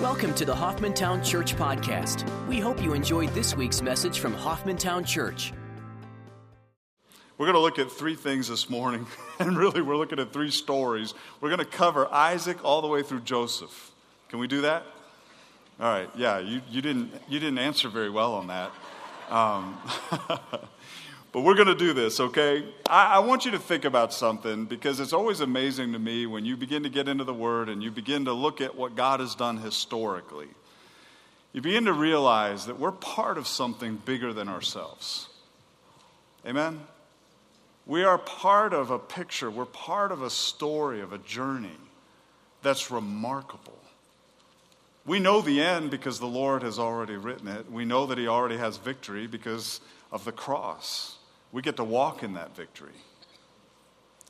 Welcome to the Hoffmantown Church Podcast. We hope you enjoyed this week's message from Hoffmantown Church. We're going to look at three things this morning, and really, we're looking at three stories. We're going to cover Isaac all the way through Joseph. Can we do that? All right, yeah, you, you, didn't, you didn't answer very well on that. Um, but we're going to do this, okay? I, I want you to think about something because it's always amazing to me when you begin to get into the Word and you begin to look at what God has done historically. You begin to realize that we're part of something bigger than ourselves. Amen? We are part of a picture, we're part of a story, of a journey that's remarkable. We know the end because the Lord has already written it. We know that He already has victory because of the cross. We get to walk in that victory.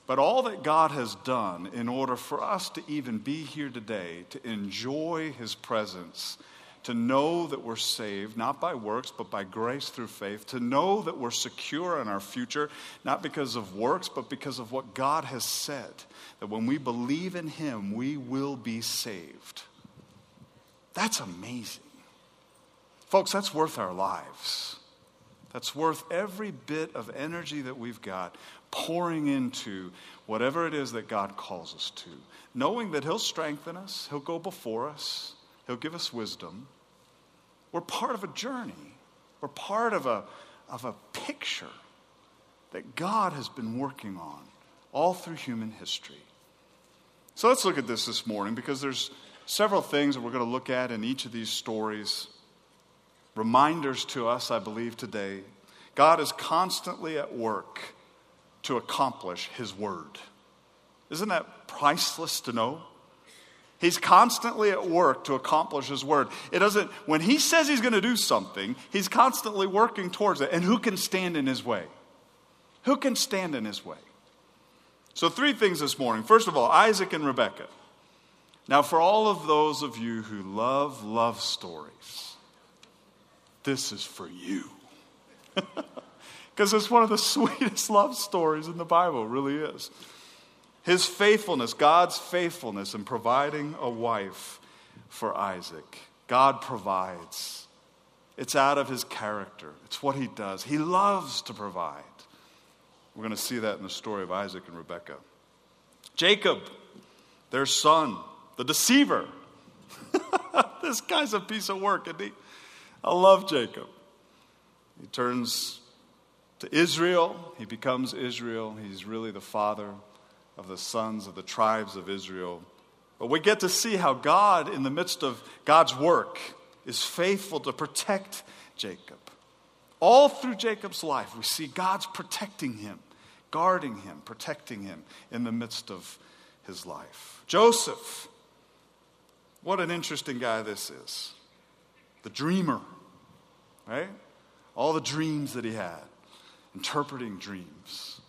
But all that God has done in order for us to even be here today, to enjoy His presence, to know that we're saved, not by works, but by grace through faith, to know that we're secure in our future, not because of works, but because of what God has said, that when we believe in Him, we will be saved. That's amazing. Folks, that's worth our lives. That's worth every bit of energy that we've got pouring into whatever it is that God calls us to, knowing that He'll strengthen us, He'll go before us, He'll give us wisdom. We're part of a journey, we're part of a, of a picture that God has been working on all through human history. So let's look at this this morning because there's several things that we're going to look at in each of these stories. Reminders to us, I believe, today. God is constantly at work to accomplish His word. Isn't that priceless to know? He's constantly at work to accomplish his word. It doesn't, when he says he's going to do something, he's constantly working towards it. And who can stand in his way? Who can stand in his way? So, three things this morning. First of all, Isaac and Rebekah. Now, for all of those of you who love love stories, this is for you. Because it's one of the sweetest love stories in the Bible, really is. His faithfulness, God's faithfulness in providing a wife for Isaac. God provides. It's out of his character, it's what he does. He loves to provide. We're going to see that in the story of Isaac and Rebekah. Jacob, their son, the deceiver. this guy's a piece of work, isn't he? I love Jacob. He turns to Israel, he becomes Israel. He's really the father of the sons of the tribes of Israel. But we get to see how God, in the midst of God's work, is faithful to protect Jacob. All through Jacob's life, we see God's protecting him, guarding him, protecting him in the midst of his life. Joseph, what an interesting guy this is. The dreamer, right? All the dreams that he had, interpreting dreams.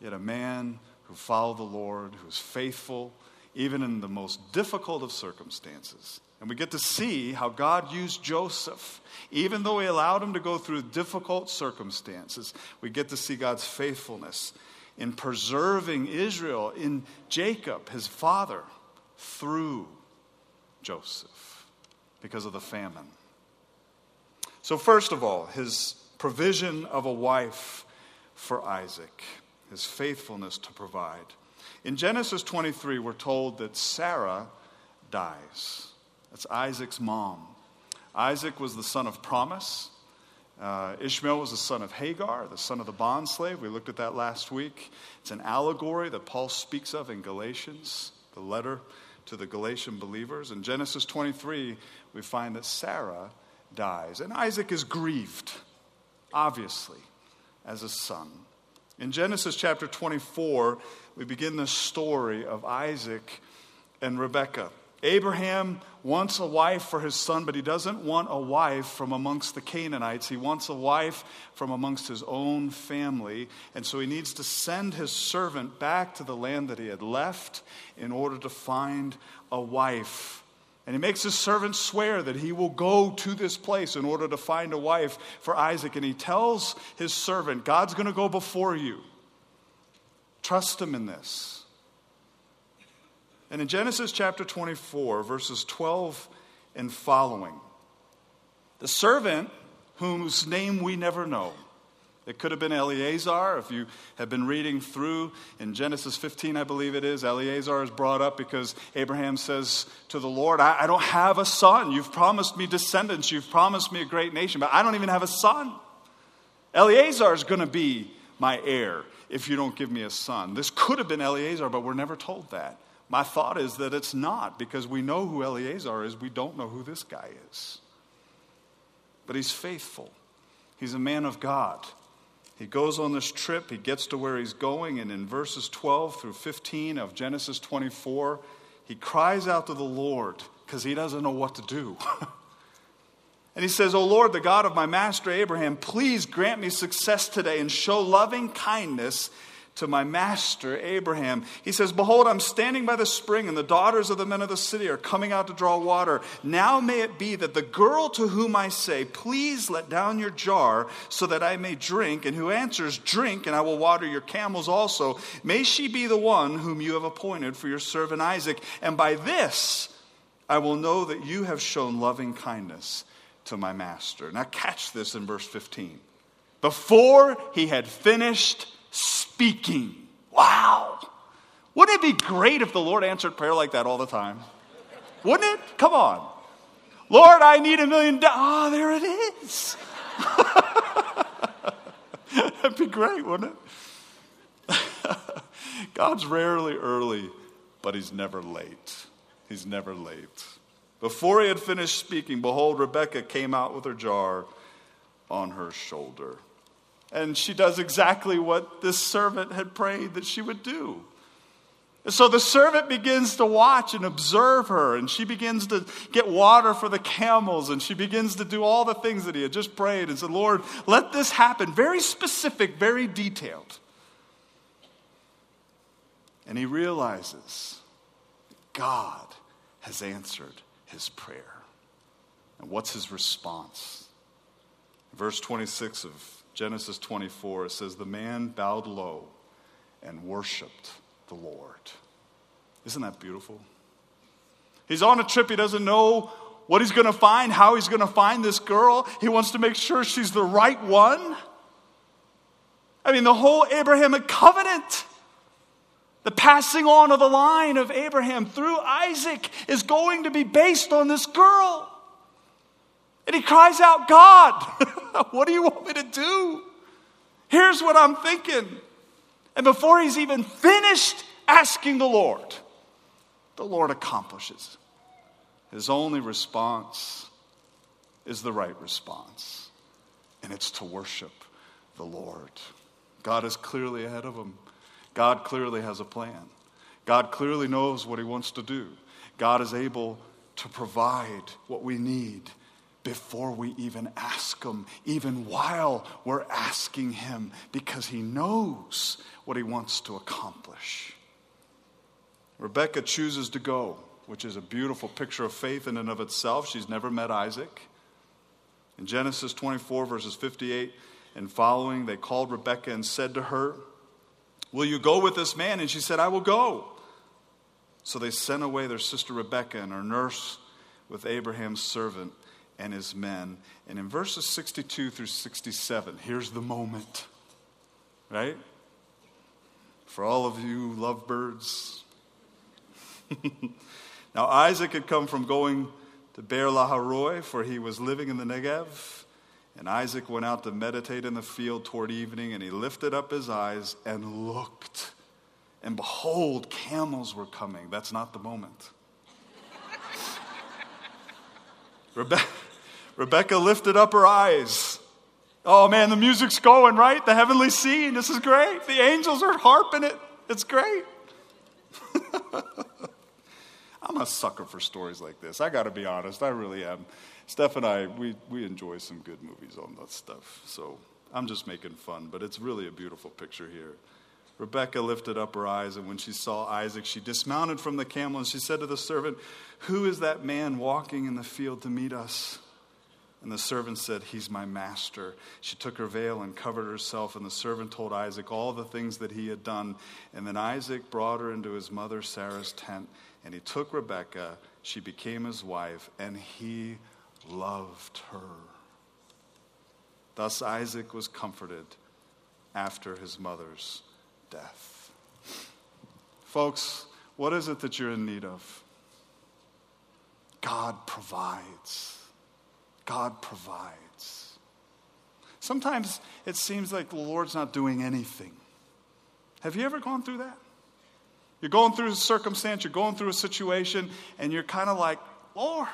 Yet a man who followed the Lord, who was faithful, even in the most difficult of circumstances. And we get to see how God used Joseph. Even though he allowed him to go through difficult circumstances, we get to see God's faithfulness in preserving Israel, in Jacob, his father, through Joseph because of the famine. So, first of all, his provision of a wife for Isaac, his faithfulness to provide. In Genesis 23, we're told that Sarah dies. That's Isaac's mom. Isaac was the son of promise. Uh, Ishmael was the son of Hagar, the son of the bondslave. We looked at that last week. It's an allegory that Paul speaks of in Galatians, the letter to the Galatian believers. In Genesis 23, we find that Sarah dies, and Isaac is grieved, obviously, as a son. In Genesis chapter 24, we begin the story of Isaac and Rebekah. Abraham wants a wife for his son, but he doesn't want a wife from amongst the Canaanites. He wants a wife from amongst his own family. And so he needs to send his servant back to the land that he had left in order to find a wife. And he makes his servant swear that he will go to this place in order to find a wife for Isaac. And he tells his servant, God's going to go before you. Trust him in this. And in Genesis chapter 24, verses 12 and following. The servant, whose name we never know, it could have been Eleazar. If you have been reading through in Genesis 15, I believe it is, Eleazar is brought up because Abraham says to the Lord, I, I, don't have a son. You've promised me descendants. You've promised me a great nation, but I don't even have a son. Eleazar is going to be my heir if you don't give me a son. This could have been Eleazar, but we're never told that. My thought is that it's not because we know who Eleazar is. We don't know who this guy is. But he's faithful, he's a man of God. He goes on this trip, he gets to where he's going, and in verses 12 through 15 of Genesis 24, he cries out to the Lord because he doesn't know what to do. and he says, O Lord, the God of my master Abraham, please grant me success today and show loving kindness to my master Abraham. He says, Behold, I'm standing by the spring, and the daughters of the men of the city are coming out to draw water. Now may it be that the girl to whom I say, Please let down your jar so that I may drink, and who answers, Drink, and I will water your camels also, may she be the one whom you have appointed for your servant Isaac. And by this I will know that you have shown loving kindness to my master. Now, catch this in verse 15. Before he had finished speaking. Wow. Wouldn't it be great if the Lord answered prayer like that all the time? Wouldn't it? Come on. Lord, I need a million dollars. Oh, there it is. That'd be great, wouldn't it? God's rarely early, but he's never late. He's never late. Before he had finished speaking, behold, Rebekah came out with her jar on her shoulder. And she does exactly what this servant had prayed that she would do. So the servant begins to watch and observe her, and she begins to get water for the camels, and she begins to do all the things that he had just prayed and said, Lord, let this happen. Very specific, very detailed. And he realizes God has answered his prayer. And what's his response? Verse 26 of Genesis 24, it says, The man bowed low and worshiped the Lord. Isn't that beautiful? He's on a trip, he doesn't know what he's going to find, how he's going to find this girl. He wants to make sure she's the right one. I mean, the whole Abrahamic covenant, the passing on of the line of Abraham through Isaac is going to be based on this girl. And he cries out, God, what do you want me to do? Here's what I'm thinking. And before he's even finished asking the Lord, the Lord accomplishes. His only response is the right response, and it's to worship the Lord. God is clearly ahead of him. God clearly has a plan. God clearly knows what he wants to do. God is able to provide what we need before we even ask Him, even while we're asking Him, because He knows what He wants to accomplish. Rebecca chooses to go, which is a beautiful picture of faith in and of itself. She's never met Isaac. In Genesis 24, verses 58 and following, they called Rebecca and said to her, Will you go with this man? And she said, I will go. So they sent away their sister Rebecca and her nurse with Abraham's servant and his men. And in verses 62 through 67, here's the moment, right? For all of you lovebirds. now, Isaac had come from going to Beer Lahairoi, for he was living in the Negev. And Isaac went out to meditate in the field toward evening, and he lifted up his eyes and looked. And behold, camels were coming. That's not the moment. Rebecca, Rebecca lifted up her eyes. Oh man, the music's going, right? The heavenly scene. This is great. The angels are harping it. It's great. I'm a sucker for stories like this. I got to be honest. I really am. Steph and I, we, we enjoy some good movies on that stuff. So I'm just making fun, but it's really a beautiful picture here. Rebecca lifted up her eyes, and when she saw Isaac, she dismounted from the camel and she said to the servant, Who is that man walking in the field to meet us? And the servant said, He's my master. She took her veil and covered herself, and the servant told Isaac all the things that he had done. And then Isaac brought her into his mother Sarah's tent, and he took Rebekah. she became his wife, and he loved her. Thus Isaac was comforted after his mother's death. Folks, what is it that you're in need of? God provides. God provides. Sometimes it seems like the Lord's not doing anything. Have you ever gone through that? You're going through a circumstance, you're going through a situation, and you're kind of like, Lord,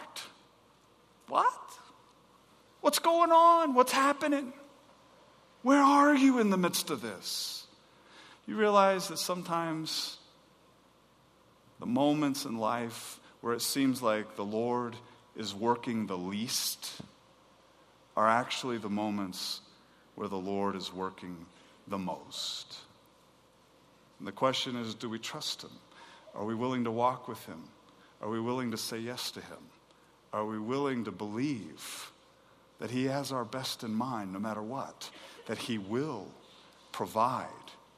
what? What's going on? What's happening? Where are you in the midst of this? You realize that sometimes the moments in life where it seems like the Lord is working the least are actually the moments where the Lord is working the most. And the question is do we trust Him? Are we willing to walk with Him? Are we willing to say yes to Him? Are we willing to believe that He has our best in mind no matter what? That He will provide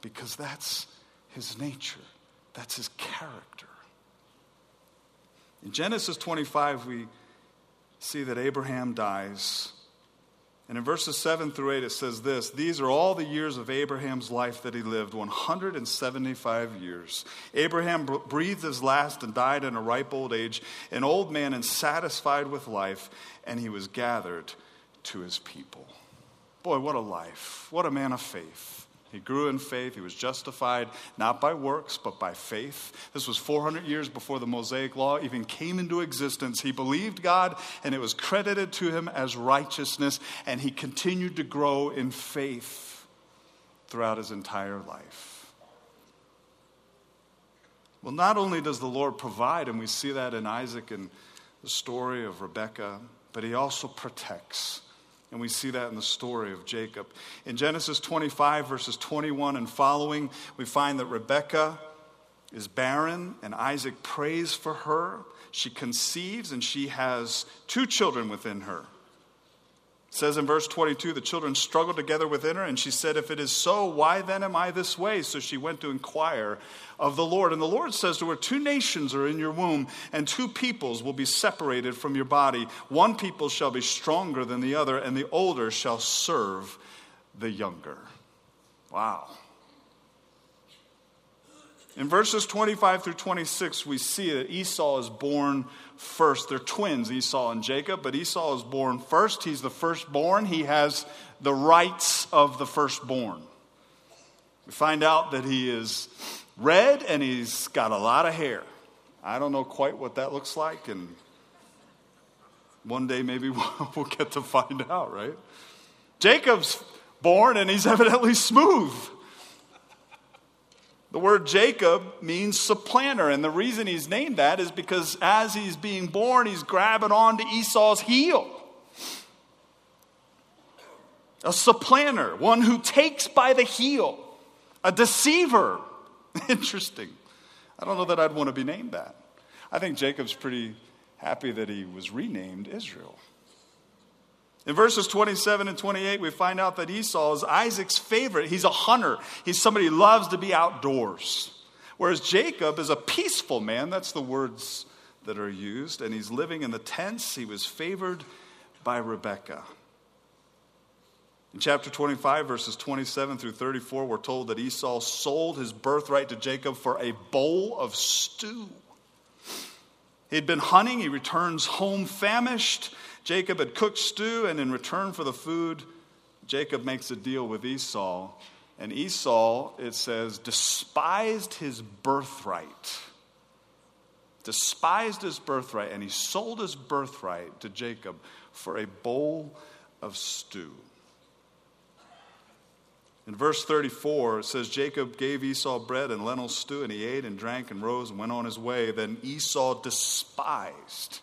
because that's His nature, that's His character. In Genesis 25, we see that Abraham dies. And in verses 7 through 8, it says this These are all the years of Abraham's life that he lived 175 years. Abraham breathed his last and died in a ripe old age, an old man and satisfied with life, and he was gathered to his people. Boy, what a life. What a man of faith. He grew in faith. He was justified not by works, but by faith. This was 400 years before the Mosaic Law even came into existence. He believed God, and it was credited to him as righteousness, and he continued to grow in faith throughout his entire life. Well, not only does the Lord provide, and we see that in Isaac and the story of Rebekah, but he also protects. And we see that in the story of Jacob. In Genesis 25, verses 21 and following, we find that Rebekah is barren, and Isaac prays for her. She conceives, and she has two children within her. It says in verse 22 the children struggled together within her, and she said, If it is so, why then am I this way? So she went to inquire of the Lord. And the Lord says to her, Two nations are in your womb, and two peoples will be separated from your body. One people shall be stronger than the other, and the older shall serve the younger. Wow. In verses 25 through 26, we see that Esau is born first. They're twins, Esau and Jacob, but Esau is born first. He's the firstborn. He has the rights of the firstborn. We find out that he is red and he's got a lot of hair. I don't know quite what that looks like, and one day maybe we'll get to find out, right? Jacob's born and he's evidently smooth. The word Jacob means supplanter, and the reason he's named that is because as he's being born, he's grabbing onto Esau's heel. A supplanter, one who takes by the heel, a deceiver. Interesting. I don't know that I'd want to be named that. I think Jacob's pretty happy that he was renamed Israel. In verses 27 and 28, we find out that Esau is Isaac's favorite. He's a hunter, he's somebody who loves to be outdoors. Whereas Jacob is a peaceful man. That's the words that are used. And he's living in the tents. He was favored by Rebekah. In chapter 25, verses 27 through 34, we're told that Esau sold his birthright to Jacob for a bowl of stew. He'd been hunting, he returns home famished. Jacob had cooked stew, and in return for the food, Jacob makes a deal with Esau. And Esau, it says, despised his birthright. Despised his birthright, and he sold his birthright to Jacob for a bowl of stew. In verse 34, it says, Jacob gave Esau bread and lentil stew, and he ate and drank and rose and went on his way. Then Esau despised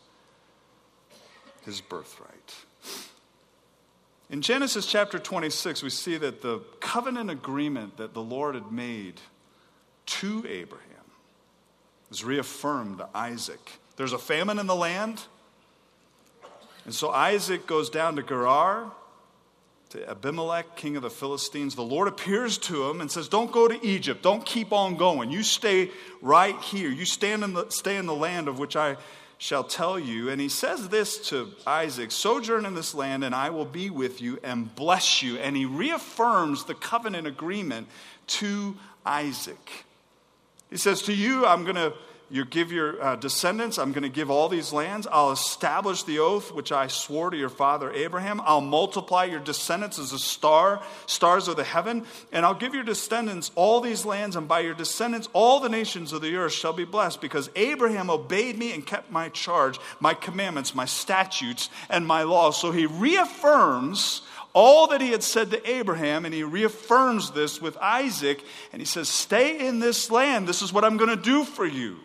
his birthright. In Genesis chapter 26, we see that the covenant agreement that the Lord had made to Abraham is reaffirmed to Isaac. There's a famine in the land, and so Isaac goes down to Gerar to Abimelech, king of the Philistines. The Lord appears to him and says, Don't go to Egypt. Don't keep on going. You stay right here. You stand in the, stay in the land of which I shall tell you. And he says this to Isaac Sojourn in this land, and I will be with you and bless you. And he reaffirms the covenant agreement to Isaac. He says, To you, I'm going to you give your uh, descendants, I'm going to give all these lands. I'll establish the oath which I swore to your father Abraham. I'll multiply your descendants as a star, stars of the heaven, and I'll give your descendants all these lands, and by your descendants all the nations of the earth shall be blessed, because Abraham obeyed me and kept my charge, my commandments, my statutes, and my laws. So he reaffirms all that he had said to Abraham, and he reaffirms this with Isaac, and he says, Stay in this land. This is what I'm going to do for you.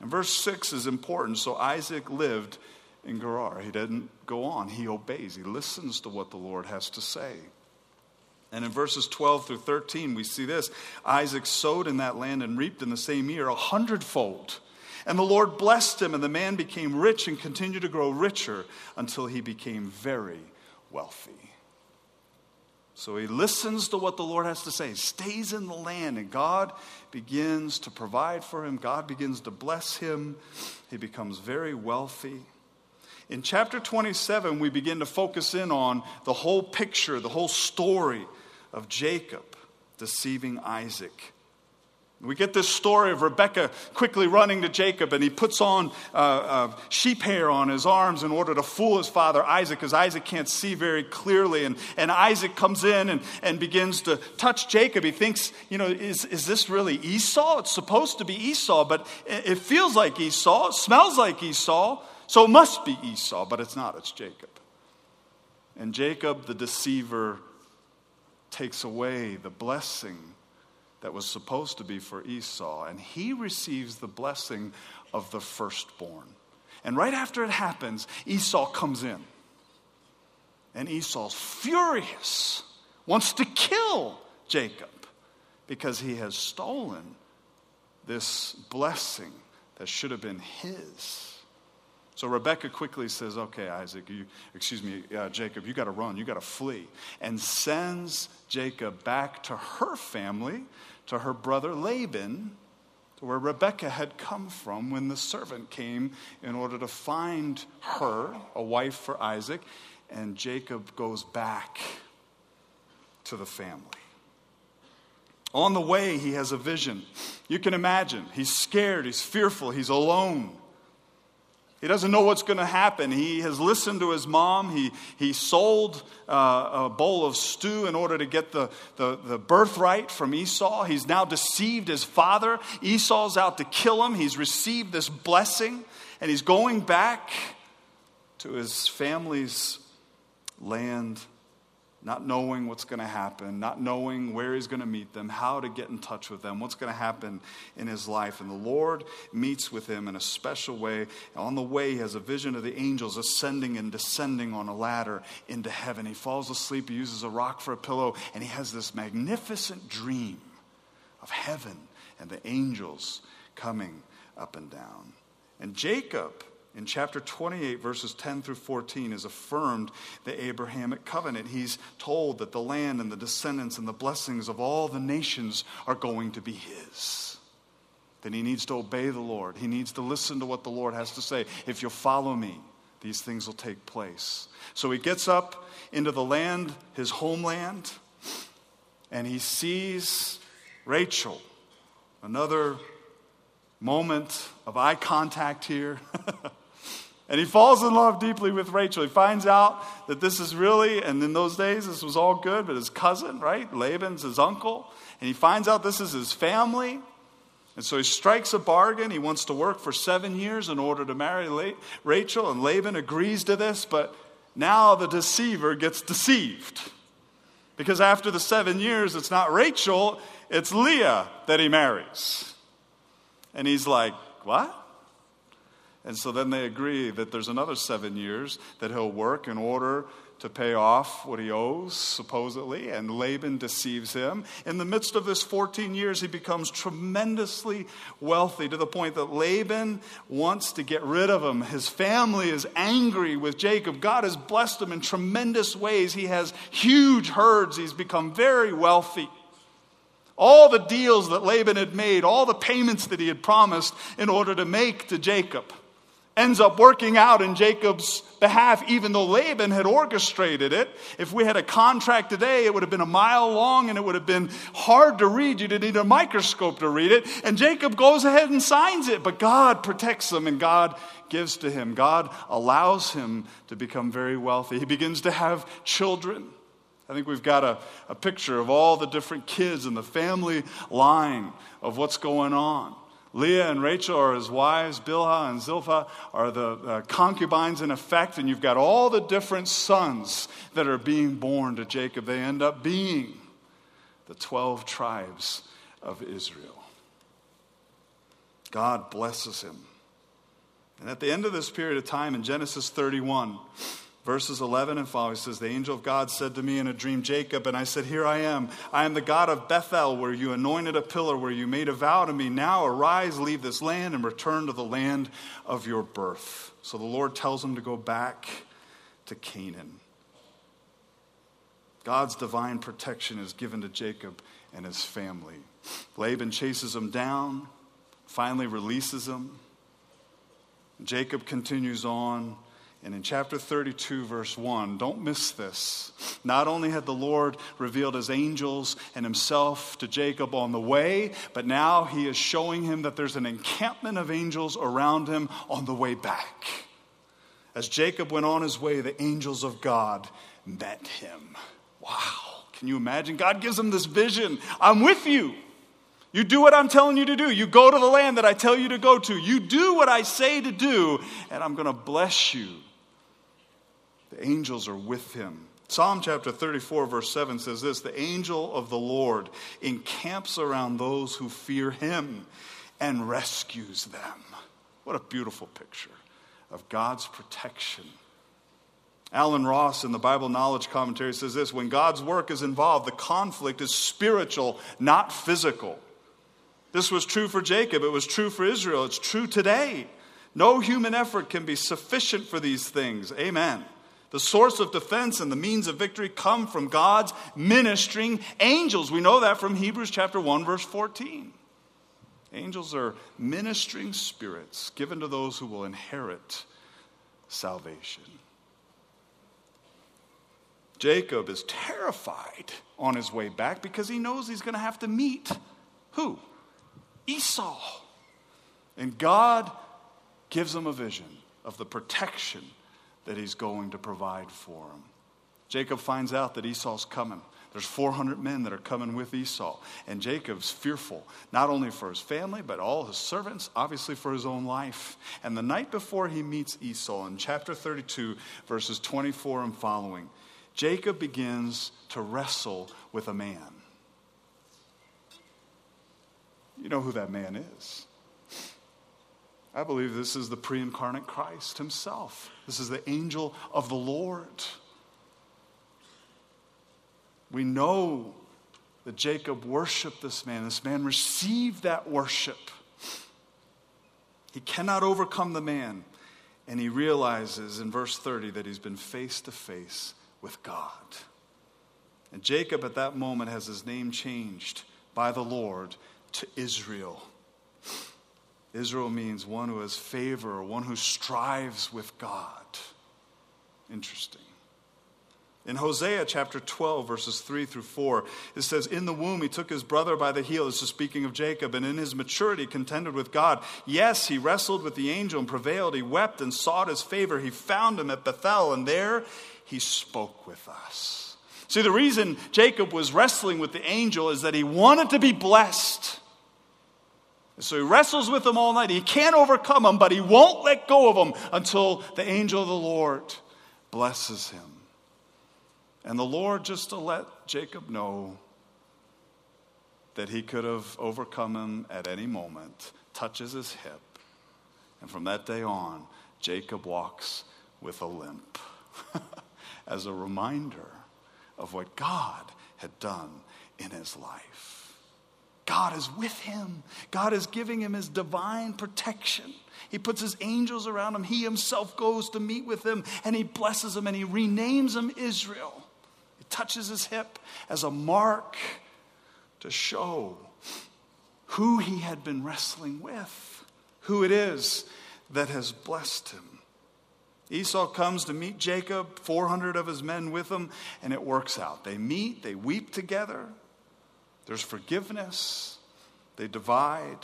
And verse 6 is important. So Isaac lived in Gerar. He didn't go on, he obeys, he listens to what the Lord has to say. And in verses 12 through 13, we see this Isaac sowed in that land and reaped in the same year a hundredfold. And the Lord blessed him, and the man became rich and continued to grow richer until he became very wealthy. So he listens to what the Lord has to say, stays in the land, and God begins to provide for him. God begins to bless him. He becomes very wealthy. In chapter 27, we begin to focus in on the whole picture, the whole story of Jacob deceiving Isaac. We get this story of Rebekah quickly running to Jacob, and he puts on uh, uh, sheep hair on his arms in order to fool his father Isaac, because Isaac can't see very clearly. And, and Isaac comes in and, and begins to touch Jacob. He thinks, you know, is, is this really Esau? It's supposed to be Esau, but it feels like Esau, it smells like Esau, so it must be Esau, but it's not, it's Jacob. And Jacob, the deceiver, takes away the blessing that was supposed to be for Esau, and he receives the blessing of the firstborn. And right after it happens, Esau comes in. And Esau's furious, wants to kill Jacob because he has stolen this blessing that should have been his. So Rebecca quickly says, Okay, Isaac, you, excuse me, uh, Jacob, you got to run, you got to flee, and sends Jacob back to her family, to her brother Laban, to where Rebecca had come from when the servant came in order to find her, a wife for Isaac, and Jacob goes back to the family. On the way, he has a vision. You can imagine. He's scared, he's fearful, he's alone. He doesn't know what's going to happen. He has listened to his mom. He, he sold uh, a bowl of stew in order to get the, the, the birthright from Esau. He's now deceived his father. Esau's out to kill him. He's received this blessing, and he's going back to his family's land not knowing what's going to happen, not knowing where he's going to meet them, how to get in touch with them, what's going to happen in his life. And the Lord meets with him in a special way. On the way, he has a vision of the angels ascending and descending on a ladder into heaven. He falls asleep, he uses a rock for a pillow, and he has this magnificent dream of heaven and the angels coming up and down. And Jacob in chapter 28, verses 10 through 14, is affirmed the Abrahamic covenant. He's told that the land and the descendants and the blessings of all the nations are going to be his. Then he needs to obey the Lord. He needs to listen to what the Lord has to say. If you'll follow me, these things will take place. So he gets up into the land, his homeland, and he sees Rachel, another moment of eye contact here. And he falls in love deeply with Rachel. He finds out that this is really, and in those days this was all good, but his cousin, right? Laban's his uncle. And he finds out this is his family. And so he strikes a bargain. He wants to work for seven years in order to marry Rachel. And Laban agrees to this, but now the deceiver gets deceived. Because after the seven years, it's not Rachel, it's Leah that he marries. And he's like, What? And so then they agree that there's another seven years that he'll work in order to pay off what he owes, supposedly, and Laban deceives him. In the midst of this 14 years, he becomes tremendously wealthy to the point that Laban wants to get rid of him. His family is angry with Jacob. God has blessed him in tremendous ways. He has huge herds, he's become very wealthy. All the deals that Laban had made, all the payments that he had promised in order to make to Jacob ends up working out in Jacob's behalf, even though Laban had orchestrated it. If we had a contract today, it would have been a mile long and it would have been hard to read. You'd need a microscope to read it. And Jacob goes ahead and signs it, but God protects him and God gives to him. God allows him to become very wealthy. He begins to have children. I think we've got a, a picture of all the different kids in the family line of what's going on. Leah and Rachel are his wives. Bilhah and Zilpah are the uh, concubines in effect. And you've got all the different sons that are being born to Jacob. They end up being the 12 tribes of Israel. God blesses him. And at the end of this period of time in Genesis 31, verses 11 and following says the angel of god said to me in a dream jacob and i said here i am. I am the god of bethel where you anointed a pillar where you made a vow to me. Now arise leave this land and return to the land of your birth. So the lord tells him to go back to canaan. God's divine protection is given to jacob and his family. Laban chases him down finally releases him. Jacob continues on and in chapter 32, verse 1, don't miss this. Not only had the Lord revealed his angels and himself to Jacob on the way, but now he is showing him that there's an encampment of angels around him on the way back. As Jacob went on his way, the angels of God met him. Wow. Can you imagine? God gives him this vision I'm with you. You do what I'm telling you to do. You go to the land that I tell you to go to. You do what I say to do, and I'm going to bless you. The angels are with him. Psalm chapter 34, verse 7 says this The angel of the Lord encamps around those who fear him and rescues them. What a beautiful picture of God's protection. Allen Ross in the Bible Knowledge Commentary says this When God's work is involved, the conflict is spiritual, not physical. This was true for Jacob, it was true for Israel, it's true today. No human effort can be sufficient for these things. Amen. The source of defense and the means of victory come from God's ministering angels. We know that from Hebrews chapter 1 verse 14. Angels are ministering spirits given to those who will inherit salvation. Jacob is terrified on his way back because he knows he's going to have to meet who? Esau. And God gives him a vision of the protection that he's going to provide for him. Jacob finds out that Esau's coming. There's 400 men that are coming with Esau. And Jacob's fearful, not only for his family, but all his servants, obviously for his own life. And the night before he meets Esau, in chapter 32, verses 24 and following, Jacob begins to wrestle with a man. You know who that man is. I believe this is the pre incarnate Christ himself. This is the angel of the Lord. We know that Jacob worshiped this man. This man received that worship. He cannot overcome the man. And he realizes in verse 30 that he's been face to face with God. And Jacob at that moment has his name changed by the Lord to Israel. Israel means one who has favor, one who strives with God. Interesting. In Hosea chapter 12, verses 3 through 4, it says, In the womb he took his brother by the heel. This is speaking of Jacob. And in his maturity contended with God. Yes, he wrestled with the angel and prevailed. He wept and sought his favor. He found him at Bethel, and there he spoke with us. See, the reason Jacob was wrestling with the angel is that he wanted to be blessed. So he wrestles with them all night. He can't overcome them, but he won't let go of them until the angel of the Lord blesses him. And the Lord, just to let Jacob know that he could have overcome him at any moment, touches his hip. And from that day on, Jacob walks with a limp as a reminder of what God had done in his life. God is with him. God is giving him his divine protection. He puts his angels around him. He himself goes to meet with him and he blesses him and he renames him Israel. He touches his hip as a mark to show who he had been wrestling with, who it is that has blessed him. Esau comes to meet Jacob, 400 of his men with him, and it works out. They meet, they weep together, there's forgiveness, they divide.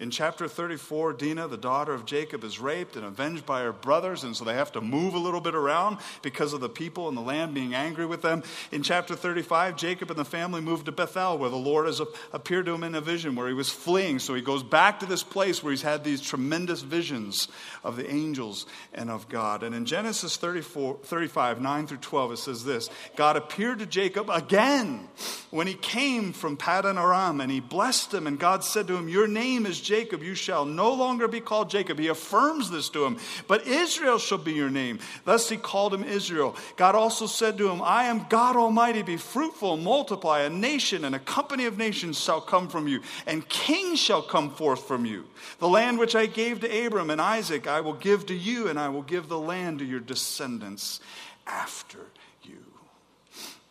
In chapter 34, Dinah, the daughter of Jacob, is raped and avenged by her brothers, and so they have to move a little bit around because of the people in the land being angry with them. In chapter 35, Jacob and the family move to Bethel, where the Lord has appeared to him in a vision where he was fleeing. So he goes back to this place where he's had these tremendous visions of the angels and of God. And in Genesis 34, 35, 9 through 12, it says this God appeared to Jacob again when he came from Paddan Aram, and he blessed him, and God said to him, Your name is Jacob, you shall no longer be called Jacob. He affirms this to him, but Israel shall be your name. Thus he called him Israel. God also said to him, I am God Almighty, be fruitful and multiply. A nation and a company of nations shall come from you, and kings shall come forth from you. The land which I gave to Abram and Isaac, I will give to you, and I will give the land to your descendants after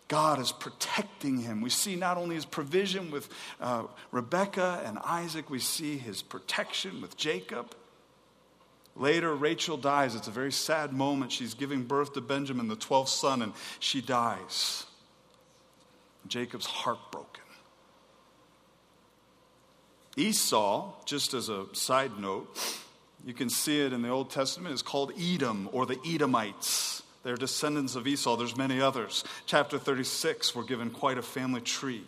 God is protecting him. We see not only his provision with uh, Rebekah and Isaac, we see his protection with Jacob. Later, Rachel dies. It's a very sad moment. She's giving birth to Benjamin, the 12th son, and she dies. Jacob's heartbroken. Esau, just as a side note, you can see it in the Old Testament, is called Edom or the Edomites. They're descendants of Esau. There's many others. Chapter 36, we're given quite a family tree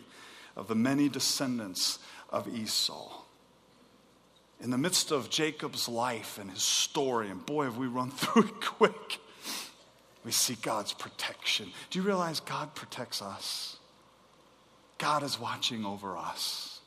of the many descendants of Esau. In the midst of Jacob's life and his story, and boy, have we run through it quick, we see God's protection. Do you realize God protects us? God is watching over us.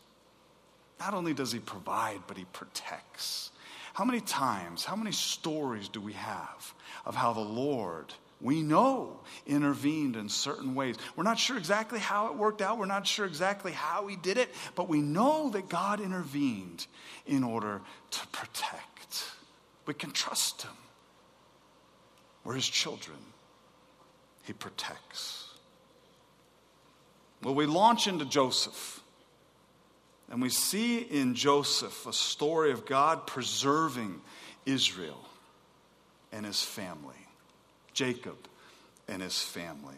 Not only does he provide, but he protects. How many times, how many stories do we have of how the Lord, we know, intervened in certain ways. We're not sure exactly how it worked out, we're not sure exactly how He did it, but we know that God intervened in order to protect. We can trust Him. We're His children, He protects. Well, we launch into Joseph. And we see in Joseph a story of God preserving Israel and his family, Jacob and his family.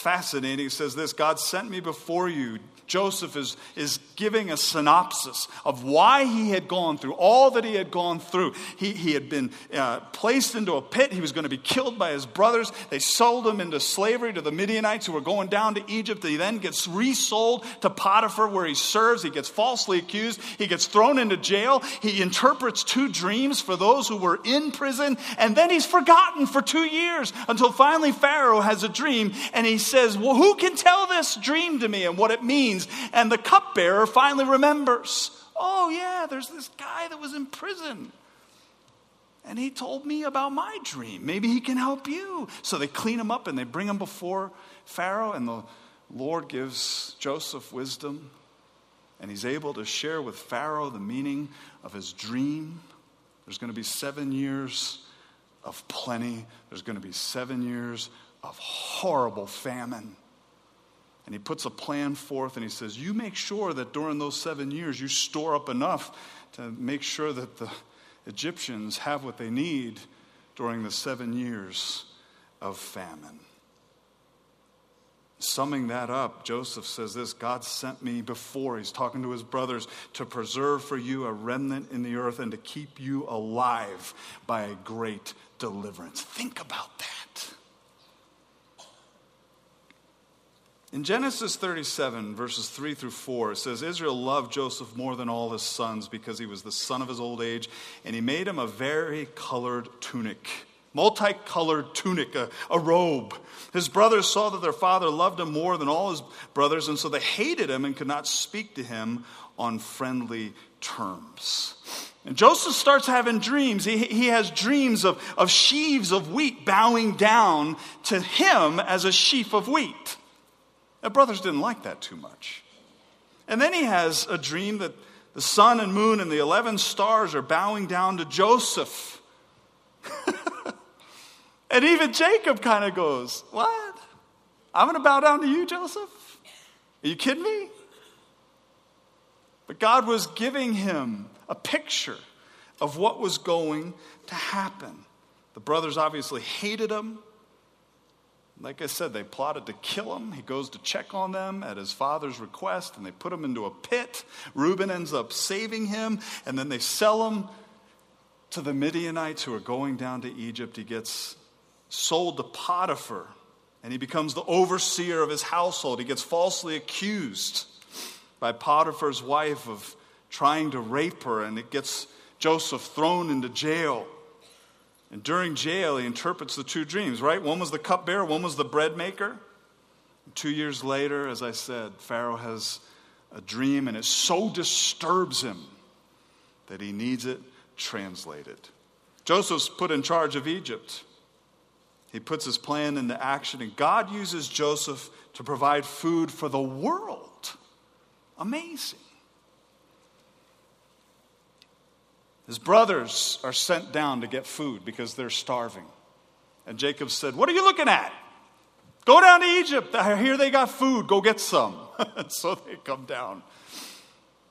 It's fascinating. He says this God sent me before you. Joseph is, is giving a synopsis of why he had gone through all that he had gone through. He, he had been uh, placed into a pit. He was going to be killed by his brothers. They sold him into slavery to the Midianites who were going down to Egypt. He then gets resold to Potiphar where he serves. He gets falsely accused. He gets thrown into jail. He interprets two dreams for those who were in prison. And then he's forgotten for two years until finally Pharaoh has a dream and he says, Well, who can tell this dream to me and what it means? And the cupbearer finally remembers, Oh, yeah, there's this guy that was in prison. And he told me about my dream. Maybe he can help you. So they clean him up and they bring him before Pharaoh, and the Lord gives Joseph wisdom. And he's able to share with Pharaoh the meaning of his dream. There's going to be seven years of plenty, there's going to be seven years of horrible famine. And he puts a plan forth and he says, You make sure that during those seven years you store up enough to make sure that the Egyptians have what they need during the seven years of famine. Summing that up, Joseph says this God sent me before. He's talking to his brothers to preserve for you a remnant in the earth and to keep you alive by a great deliverance. Think about that. In Genesis 37, verses 3 through 4, it says Israel loved Joseph more than all his sons because he was the son of his old age, and he made him a very colored tunic, multicolored tunic, a, a robe. His brothers saw that their father loved him more than all his brothers, and so they hated him and could not speak to him on friendly terms. And Joseph starts having dreams. He, he has dreams of, of sheaves of wheat bowing down to him as a sheaf of wheat. The brothers didn't like that too much. And then he has a dream that the sun and moon and the 11 stars are bowing down to Joseph. and even Jacob kind of goes, What? I'm going to bow down to you, Joseph? Are you kidding me? But God was giving him a picture of what was going to happen. The brothers obviously hated him. Like I said, they plotted to kill him. He goes to check on them at his father's request, and they put him into a pit. Reuben ends up saving him, and then they sell him to the Midianites who are going down to Egypt. He gets sold to Potiphar, and he becomes the overseer of his household. He gets falsely accused by Potiphar's wife of trying to rape her, and it gets Joseph thrown into jail. And during jail, he interprets the two dreams, right? One was the cupbearer, one was the bread maker. Two years later, as I said, Pharaoh has a dream, and it so disturbs him that he needs it translated. Joseph's put in charge of Egypt. He puts his plan into action, and God uses Joseph to provide food for the world. Amazing. His brothers are sent down to get food because they're starving. And Jacob said, What are you looking at? Go down to Egypt. I hear they got food. Go get some. And so they come down.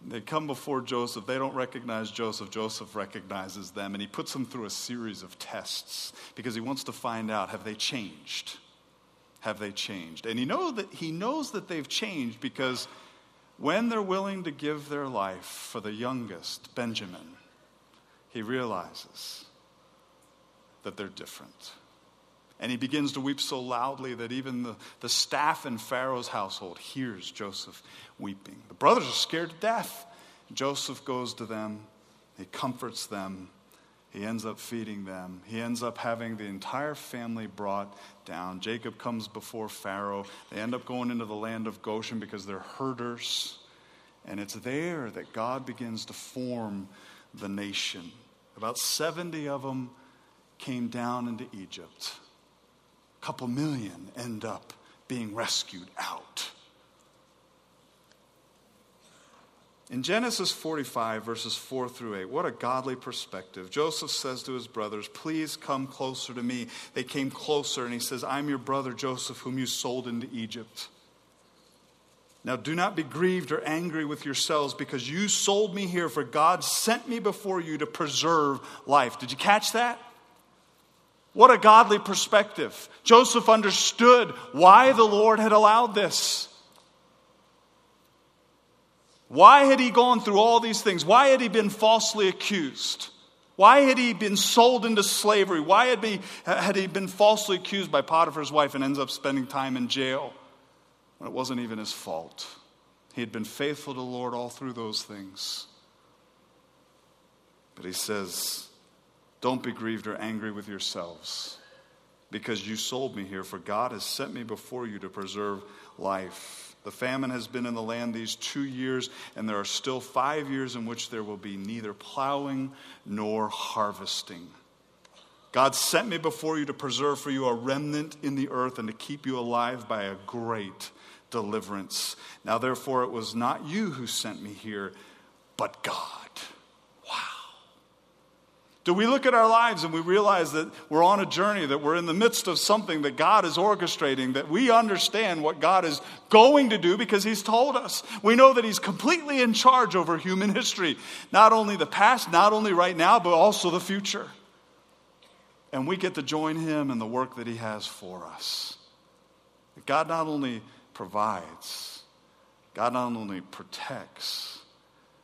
They come before Joseph. They don't recognize Joseph. Joseph recognizes them, and he puts them through a series of tests because he wants to find out have they changed? Have they changed? And he, know that, he knows that they've changed because when they're willing to give their life for the youngest, Benjamin, he realizes that they're different. And he begins to weep so loudly that even the, the staff in Pharaoh's household hears Joseph weeping. The brothers are scared to death. Joseph goes to them, he comforts them, he ends up feeding them. He ends up having the entire family brought down. Jacob comes before Pharaoh. They end up going into the land of Goshen because they're herders. And it's there that God begins to form the nation. About 70 of them came down into Egypt. A couple million end up being rescued out. In Genesis 45, verses 4 through 8, what a godly perspective. Joseph says to his brothers, Please come closer to me. They came closer, and he says, I'm your brother Joseph, whom you sold into Egypt. Now do not be grieved or angry with yourselves because you sold me here, for God sent me before you to preserve life. Did you catch that? What a godly perspective. Joseph understood why the Lord had allowed this. Why had he gone through all these things? Why had he been falsely accused? Why had he been sold into slavery? Why had he, had he been falsely accused by Potiphar's wife and ends up spending time in jail when it wasn't even his fault? He had been faithful to the Lord all through those things. But he says, Don't be grieved or angry with yourselves because you sold me here, for God has sent me before you to preserve life. The famine has been in the land these two years, and there are still five years in which there will be neither plowing nor harvesting. God sent me before you to preserve for you a remnant in the earth and to keep you alive by a great deliverance. Now, therefore, it was not you who sent me here, but God. Wow. Do we look at our lives and we realize that we're on a journey, that we're in the midst of something that God is orchestrating, that we understand what God is going to do because He's told us? We know that He's completely in charge over human history, not only the past, not only right now, but also the future. And we get to join Him in the work that He has for us. God not only provides, God not only protects,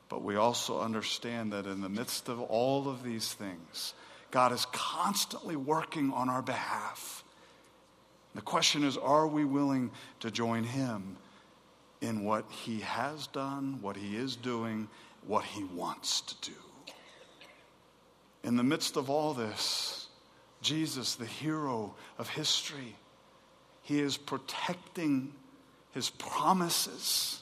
but we also understand that in the midst of all of these things, God is constantly working on our behalf. The question is are we willing to join Him in what He has done, what He is doing, what He wants to do? In the midst of all this, Jesus, the hero of history, He is protecting His promises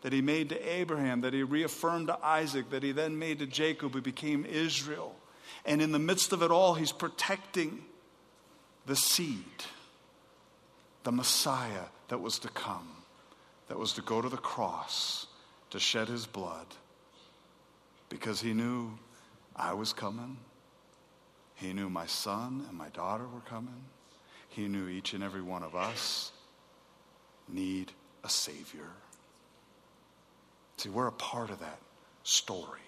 that he made to Abraham, that he reaffirmed to Isaac, that he then made to Jacob, who became Israel. And in the midst of it all, he's protecting the seed, the Messiah that was to come, that was to go to the cross, to shed his blood, because he knew I was coming. He knew my son and my daughter were coming. He knew each and every one of us need a Savior. See, we're a part of that story.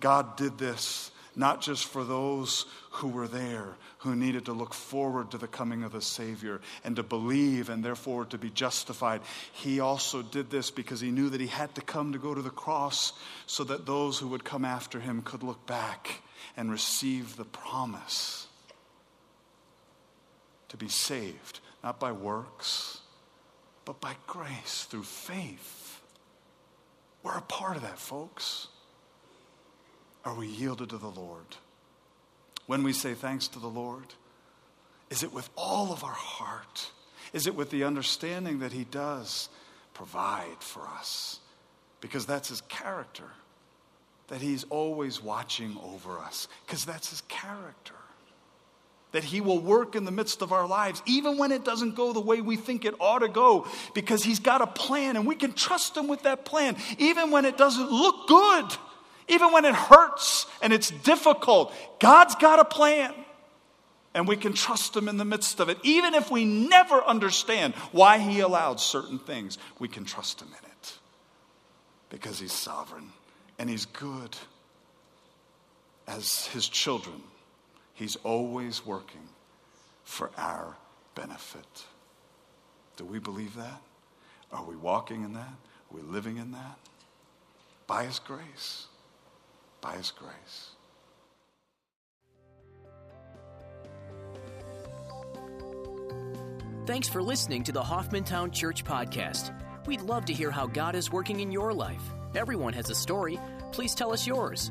God did this not just for those who were there, who needed to look forward to the coming of the Savior and to believe and therefore to be justified. He also did this because he knew that he had to come to go to the cross so that those who would come after him could look back and receive the promise to be saved, not by works, but by grace through faith. We're a part of that, folks. Are we yielded to the Lord? When we say thanks to the Lord, is it with all of our heart? Is it with the understanding that He does provide for us? Because that's His character, that He's always watching over us, because that's His character. That He will work in the midst of our lives, even when it doesn't go the way we think it ought to go, because He's got a plan and we can trust Him with that plan, even when it doesn't look good. Even when it hurts and it's difficult, God's got a plan. And we can trust Him in the midst of it. Even if we never understand why He allowed certain things, we can trust Him in it. Because He's sovereign and He's good. As His children, He's always working for our benefit. Do we believe that? Are we walking in that? Are we living in that? By His grace by His grace. Thanks for listening to the Hoffmantown Church Podcast. We'd love to hear how God is working in your life. Everyone has a story. Please tell us yours.